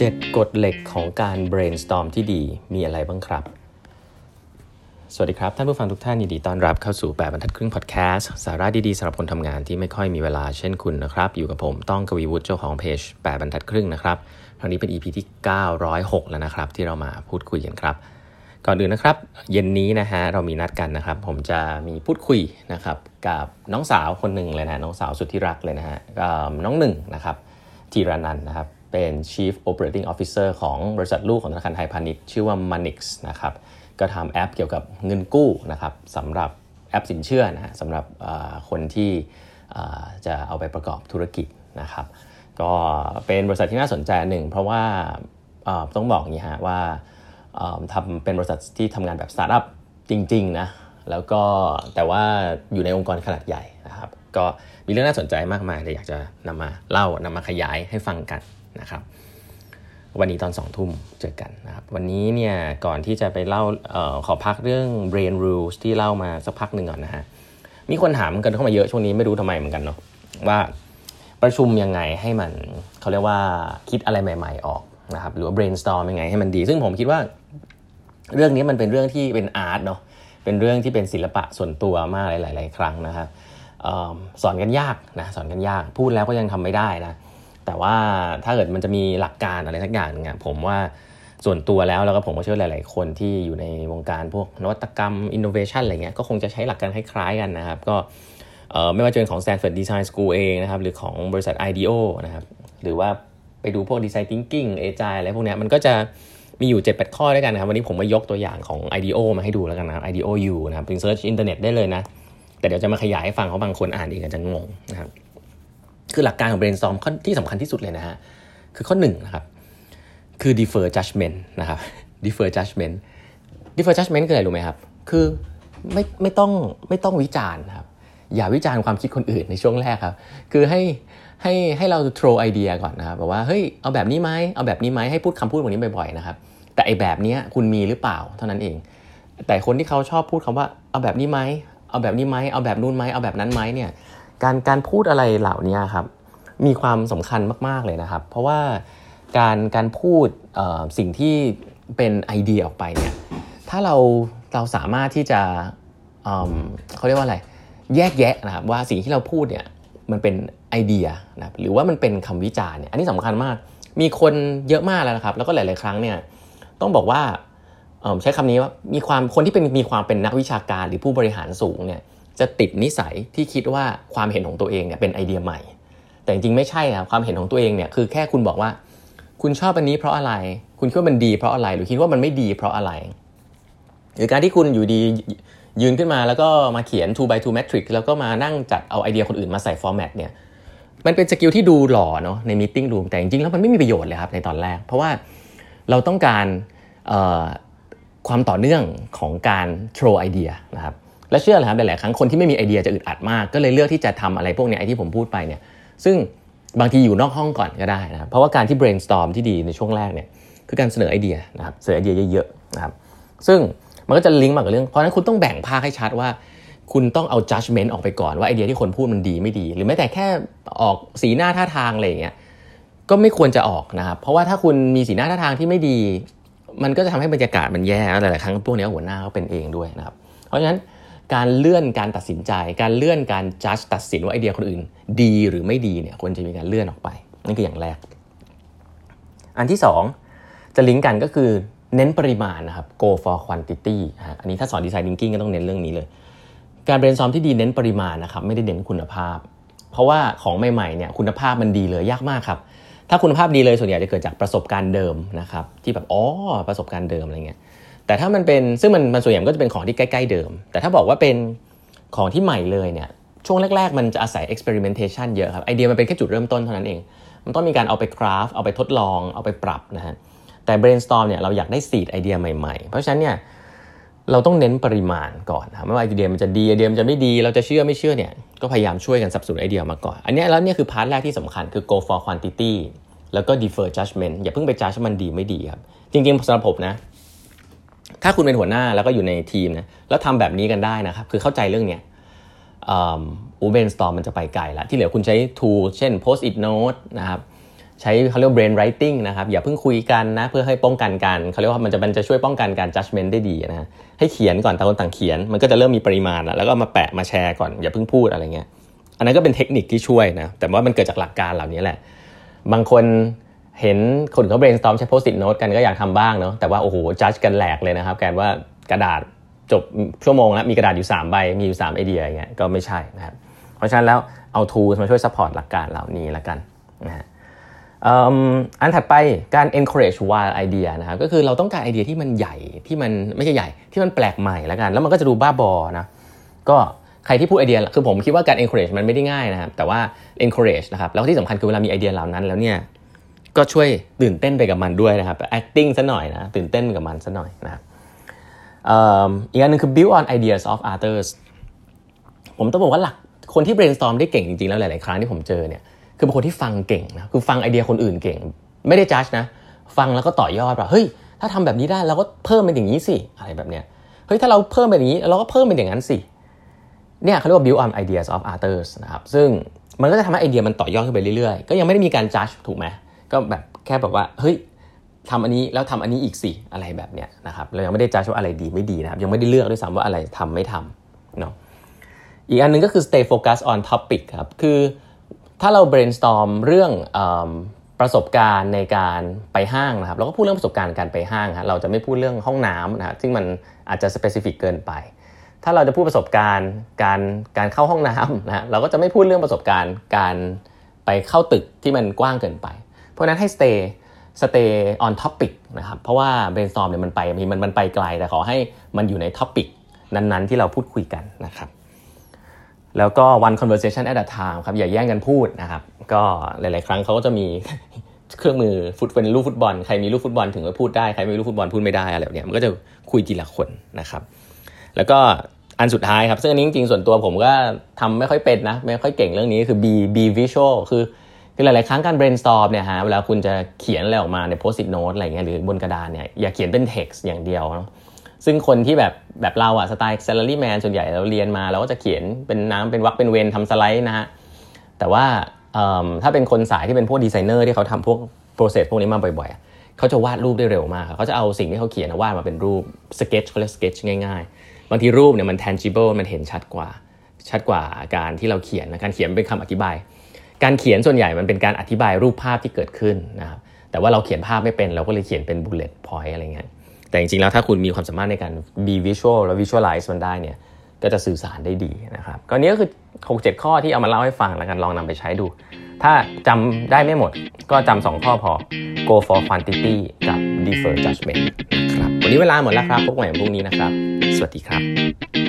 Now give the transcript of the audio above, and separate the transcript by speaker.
Speaker 1: 7 กฎเหล็กของการ brainstorm ที่ดีมีอะไรบ้างครับ สวัสดีครับ ท่านผู้ฟังทุกท่านยินดีต้อนรับเข้าสู่ 8บรรทัดครึ่งพอดแคสต์สาระดีๆสำหรับคนทำงานที่ไม่ค่อยมีเวลาเช่นคุณนะครับ อยู่กับผมต้องกวีวุฒิเจ้าของเพจ 8บรรทัดครึ่งนะครับ ครั้งนี้เป็น EP ที่ 906 แล้วนะครับ ที่เรามาพูดคุยกันครับ ก่อนอื่นนะครับ เย็นนี้นะฮะเรามีนัดกันนะครับ ผมจะมีพูดคุยนะครับกับน้องสาวคนหนึ่งเลยนะน้องสาวสุดที่รักเลยนะฮะน้องหนึ่งนะครับธีรนันท์นะครับ เป็น Chief Operating Officer ของบริษัทลูกของธนาคารไทยพาณิชย์ชื่อว่า MONIX นะครับก็ทำแอปเกี่ยวกับเงินกู้นะครับสำหรับแอปสินเชื่อนะฮะสำหรับคนที่จะเอาไปประกอบธุรกิจนะครับ ก็เป็นบริษัทที่น่าสนใจหนึ่ง เพราะว่าต้องบอกอย่างนี้ฮะว่าทำเป็นบริษัทที่ทำงานแบบสตาร์ทอัพจริงๆนะแล้วก็แต่ว่าอยู่ในองค์กรขนาดใหญ่นะครับ ก็มีเรื่องน่าสนใจมากมายเลยอยากจะนำมาเล่านำมาขยายให้ฟังกัน นะครับวันนี้ตอนสองทุ่มเจอกันนะครับวันนี้เนี่ยก่อนที่จะไปเล่าออขอพักเรื่อง brain rules ที่เล่ามาสักพักหนึ่งก่อนนะฮะมีคนถามกันเข้ามาเยอะช่วงนี้ไม่รู้ทำไมเหมือนกันเนาะว่าประชุมยังไงให้มันเขาเรียกว่าคิดอะไรใหม่ ๆ ออกนะครับหรือว่า brainstorm ยังไงให้มันดี ซึ่งผมคิดว่าเรื่องนี้มันเป็นเรื่องที่เป็นอาร์ตเนาะเป็นเรื่องที่เป็นศิลปะส่วนตัวมากหลาย ๆ ครั้งนะครับสอนกันยากนะสอนกันยาก พูดแล้วก็ยังทำไม่ได้นะ แต่ว่าถ้าเกิดมันจะมีหลักการอะไรสักอย่างนึงผมว่าส่วนตัวแล้วแล้วก็ผมก็เชื่อหลาย ๆ คนที่อยู่ในวงการพวกนวัตกรรมอินโนเวชันอะไรเงี้ยก็คงจะใช้หลักการคล้ายๆกันนะครับ ก็ไม่ว่าจะเป็นของ Stanford Design School เองนะครับ หรือของบริษัท IDEO นะครับ หรือว่าไปดูพวก Design Thinking Agile อะไรพวกนี้มันก็จะมีอยู่ 7-8 ข้อด้วยกันนะครับ วันนี้ผมมายกตัวอย่างของ IDEO มาให้ดูแล้วกันนะครับ IDEO U นะครับเป็น search อินเทอร์เน็ตได้เลยนะ แต่เดี๋ยวจะมาขยายให้ฟังเพราะบางคนอ่านเองอาจจะงงนะครับ คือหลักการของ brainstorm ข้อที่สำคัญที่สุดเลยนะฮะ คือข้อหนึ่งนะครับ คือ defer judgment นะครับ defer judgment defer judgment คืออะไรรู้ไหมครับ คือไม่ไม่ต้องไม่ต้องวิจารณ์ครับ อย่าวิจารณ์ความคิดคนอื่นในช่วงแรกครับ คือให้ให้ให้เรา throw ไอเดียก่อนนะครับแบอกว่าเฮ้ยเอาแบบนี้ไหมเอาแบบนี้ไหมให้พูดคำพูดแบบนี้บ่อยๆนะครับ แต่ไอแบบนี้คุณมีหรือเปล่าเท่านั้นเอง แต่คนที่เขาชอบพูดคำว่าเอาแบบนี้ไหมเอาแบบนี้ไหมเอาแบบนู้นไหมเอาแบบนั้นไหมเนี่ย การการพูดอะไรเหล่านี้ครับมีความสำคัญมากๆเลยนะครับ เพราะว่าการการพูดสิ่งที่เป็นไอเดียออกไปเนี่ยถ้าเราเราสามารถที่จะเขาเรียกว่าอะไร แยกแยะนะครับว่าสิ่งที่เราพูดเนี่ยมันเป็นไอเดียนะหรือว่ามันเป็นคำวิจารณ์เนี่ยอันนี้สำคัญมาก มีคนเยอะมากแล้วนะครับ แล้วก็หลาย ๆ ครั้งเนี่ยต้องบอกว่าใช้คำนี้ว่ามีความคนที่เป็นมีความเป็นนักวิชาการหรือผู้บริหารสูงเนี่ย จะติดนิสัยที่คิดว่าความเห็นของตัวเองเนี่ยเป็นไอเดียใหม่ แต่จริงๆไม่ใช่นะความเห็นของตัวเองเนี่ยคือแค่คุณบอกว่า คุณชอบอันนี้เพราะอะไร คุณคิดว่ามันดีเพราะอะไร หรือคิดว่ามันไม่ดีเพราะอะไร หรือการที่คุณอยู่ดีๆยืนขึ้นมาแล้วก็มาเขียน2 by 2 matrix แล้วก็มานั่งจัดเอาไอเดียคนอื่นมาใส่ format เนี่ยมันเป็น skill ที่ดูหล่อเนาะใน meeting room แต่จริงๆแล้วมันไม่มีประโยชน์เลยครับในตอนแรก เพราะว่าเราต้องการความต่อเนื่องของการโชว์ไอเดียนะครับ และเชื่อเลยครับหลาย ๆ ครั้งคนที่ไม่มีไอเดียจะอึดอัดมากก็เลยเลือกที่จะทำอะไรพวกนี้ไอที่ผมพูดไปเนี่ยซึ่งบางทีอยู่นอกห้องก่อนก็ได้นะครับเพราะว่าการที่ brainstorm ที่ดีในช่วงแรกเนี่ยคือการเสนอไอเดียนะครับเสนอไอเดียเยอะ ๆ นะครับ ซึ่งมันก็จะลิงก์มากับเรื่อง เพราะฉะนั้นคุณต้องแบ่งภาคให้ชัดว่า คุณต้องเอา judgment ออกไปก่อนว่าไอเดียที่คนพูดมันดีไม่ดี หรือแม้แต่แค่ออกสีหน้าท่าทางอะไรอย่างเงี้ยก็ไม่ควรจะออกนะครับ เพราะว่าถ้าคุณมีสีหน้าท่าทางที่ไม่ดี มันก็จะทำให้บรรยากาศมันแย่หลายๆครั้งพวกนี้หัวหน้าเขาเป็นเองด้วยนะครับ เพราะฉะนั้น การเลื่อนการตัดสินใจ การเลื่อนการจัดตัดสินว่าไอเดียคนอื่น ดีหรือไม่ดีเนี่ยควรจะมีการเลื่อนออกไปนั่นคืออย่างแรก อันที่ 2 จะลิงก์กันก็คือเน้นปริมาณนะครับ go for quantity อันนี้ถ้าสอนดีไซน์ thinking ก็ต้องเน้นเรื่องนี้เลย การเบรนซอมที่ดีเน้นปริมาณนะครับไม่ได้เน้นคุณภาพ เพราะว่าของใหม่ๆเนี่ยคุณภาพมันดีเลยยากมากครับถ้าคุณภาพดีเลยส่วนใหญ่จะเกิดจากประสบการณ์เดิมนะครับที่แบบอ๋อประสบการณ์เดิมอะไรเงี้ย แต่ถ้ามันเป็นซึ่งมันมันส่วนใหญ่ก็จะเป็นของที่ใกล้ๆเดิม แต่ถ้าบอกว่าเป็นของที่ใหม่เลยเนี่ยช่วงแรก ๆ มันจะอาศัย experimentation เยอะครับไอเดียมันเป็นแค่จุดเริ่มต้นเท่านั้นเอง มันต้องมีการเอาไป craft เอาไปทดลองเอาไปปรับนะฮะแต่ brainstorm เนี่ยเราอยากได้ seed ไอเดียใหม่ๆ เพราะฉะนั้นเนี่ยเราต้องเน้นปริมาณก่อนไม่ว่าไอเดียมันจะดีไอเดียมันจะไม่ดี เราจะเชื่อไม่เชื่อเนี่ยก็พยายามช่วยกันสับสนไอเดียมาก่อน อันนี้แล้วเนี่ยคือ part แรกที่สำคัญคือ go for quantity แล้วก็ defer judgment อย่าเพิ่งไป judge มันดีไม่ดีครับจริงๆสำหรับผมนะ ถ้าคุณเป็นหัวหน้าแล้วก็อยู่ในทีมนะแล้วทำแบบนี้กันได้นะครับ คือเข้าใจเรื่องเนี้ยอูเบนสตอมมันจะไปไกลละที่เหลือคุณใช้ tool เช่น post it note นะครับใช้เขาเรียก brain writing นะครับ อย่าเพิ่งคุยกันนะ เพื่อให้ป้องกันกันเขาเรียกว่ามันจะมันจะช่วยป้องกันการ judgment ได้ดีนะฮะให้เขียนก่อนต่างคนต่างเขียน มันก็จะเริ่มมีปริมาณแล้วแล้วก็มาแปะมาแชร์ก่อนอย่าเพิ่งพูดอะไรเงี้ยอันนั้นก็เป็นเทคนิคที่ช่วยนะแต่ว่ามันเกิดจากหลักการเหล่านี้แหละ บางคน เห็นคนเขา brainstorm ใช้ post it note กันก็อยากทำบ้างเนาะแต่ว่าโอ้โห judge กันแหลกเลยนะครับแกว่ากระดาษจบชั่วโมงแล้วมีกระดาษอยู่ 3 ใบ มีอยู่ 3 ไอเดียอย่างเงี้ยก็ไม่ใช่นะครับเพราะฉะนั้นแล้วเอา tools มาช่วย support หลักการเหล่านี้ละกันนะฮะอันถัดไปการ encourage wild idea นะครับก็คือเราต้องการไอเดียที่มันใหญ่ที่มันไม่ใช่ใหญ่ที่มันแปลกใหม่ละกัน แล้วมันก็จะดูบ้าบอนะก็ใครที่พูดไอเดียคือผมคิดว่าการ encourage มันไม่ได้ง่ายนะครับแต่ว่า encourage นะครับแล้วที่สำคัญคือเวลามีไอเดียเหล่านั้นแล้วเนี่ย ก็ช่วยตื่นเต้นไปกับมันด้วยนะครับ acting ซะหน่อยนะตื่นเต้นกับมันซะหน่อยนะครับอีกอันนึงคือ build on ideas of others ผมต้องบอกว่าหลักคนที่ brainstorm ได้เก่งจริงๆ แล้วหลายๆ ครั้งที่ผมเจอเนี่ยคือเป็นคนที่ฟังเก่งนะคือฟังไอเดียคนอื่นเก่ง ไม่ได้จัดนะ ฟังแล้วก็ต่อยอดว่าเฮ้ยถ้าทำแบบนี้ได้เราก็เพิ่มเป็นอย่างนี้สิอะไรแบบเนี้ยเฮ้ยถ้าเราเพิ่มเป็นอย่างนี้ เราก็เพิ่มเป็นอย่างนั้นสิเนี่ยเขาเรียกว่า build on ideas of others นะครับซึ่งมันก็จะทำให้ไอเดียมันต่อยอดขึ้นไปเรื่อยๆ ก็ยังไม่ได้มีการจัดถูกไหม ก็แบบแค่แบบว่าเฮ้ยทำอันนี้แล้วทำอันนี้อีกสิอะไรแบบเนี้ยนะครับเรายังไม่ได้จัดว่าอะไรดีไม่ดีนะครับยังไม่ได้เลือกด้วยซ้ำว่าอะไรทำไม่ทำเนาะอีกอันนึงก็คือ stay focus on topic ครับคือถ้าเรา brainstorm เรื่องประสบการณ์ในการไปห้างนะครับเราก็พูดเรื่องประสบการณ์การไปห้างครับเราจะไม่พูดเรื่องห้องน้ำนะซึ่งมันอาจจะ specific เกินไป ถ้าเราจะพูดประสบการณ์การการเข้าห้องน้ำนะเราก็จะไม่พูดเรื่องประสบการณ์การไปเข้าตึกที่มันกว้างเกินไป ราะนั้นให้ stay stay on topic นะครับ เพราะว่า brainstorm เนี่ยมันไปมันมันไปไกล แต่ขอให้มันอยู่ใน topic นั้นๆ ที่เราพูดคุยกันนะครับ แล้วก็ one conversation at a time ครับ อย่าแย่งกันพูดนะครับ ก็หลาย ๆ ครั้งเขาก็จะมีเครื่องมือฟุตเป็นลูกฟุตบอล ใครมีลูกฟุตบอลถึงจะพูดได้ ใครไม่มีลูกฟุตบอลพูดไม่ได้อะไรแบบนี้มันก็จะคุยทีละคนนะครับ แล้วก็อันสุดท้ายครับ ซึ่งอันนี้จริงๆส่วนตัวผมก็ทำไม่ค่อยเป็นนะ ไม่ค่อยเก่งเรื่องนี้คือ be be visual คือ คือหลาย ๆ ครั้งการ brainstorm เนี่ยฮะเวลาคุณจะเขียนอะไรออกมาใน post it note อะไรเงี้ยหรือบนกระดานเนี่ยอย่าเขียนเป็น text อย่างเดียวเนาะซึ่งคนที่แบบแบบเราอะสไตล์ salary man ส่วนใหญ่เราเรียนมาเราก็จะเขียนเป็นน้ำเป็นวักเป็นเวนทำสไลด์นะฮะแต่ว่าถ้าเป็นคนสายที่เป็นพวกดีไซเนอร์ที่เขาทำพวกprocess พวกนี้มาบ่อย ๆ เขาจะวาดรูปได้เร็วมาก เขาจะเอาสิ่งที่เขาเขียนวาดมาเป็นรูปสเก็ตเขาเรียกสเก็ตง่ายๆ บางทีรูปเนี่ยมัน tangible มันเห็นชัดกว่า ชัดกว่าการที่เราเขียนนะการเขียนเป็นคำอธิบาย การเขียนส่วนใหญ่มันเป็นการอธิบายรูปภาพที่เกิดขึ้นนะครับแต่ว่าเราเขียนภาพไม่เป็นเราก็เลยเขียนเป็น bullet point อะไรเงี้ยแต่จริงๆแล้วถ้าคุณมีความสามารถในการ be visual แล้ว visualize มันได้เนี่ยก็จะสื่อสารได้ดีนะครับก็นี้ก็คือ 6-7 ข้อที่เอามาเล่าให้ฟังแล้วกันลองนำไปใช้ดู ถ้าจำได้ไม่หมดก็จำ2ข้อพอ go for quantity กับ defer judgment นะครับวันนี้เวลาหมดแล้วครับพบกันใหม่พรุ่งนี้นะครับ สวัสดีครับ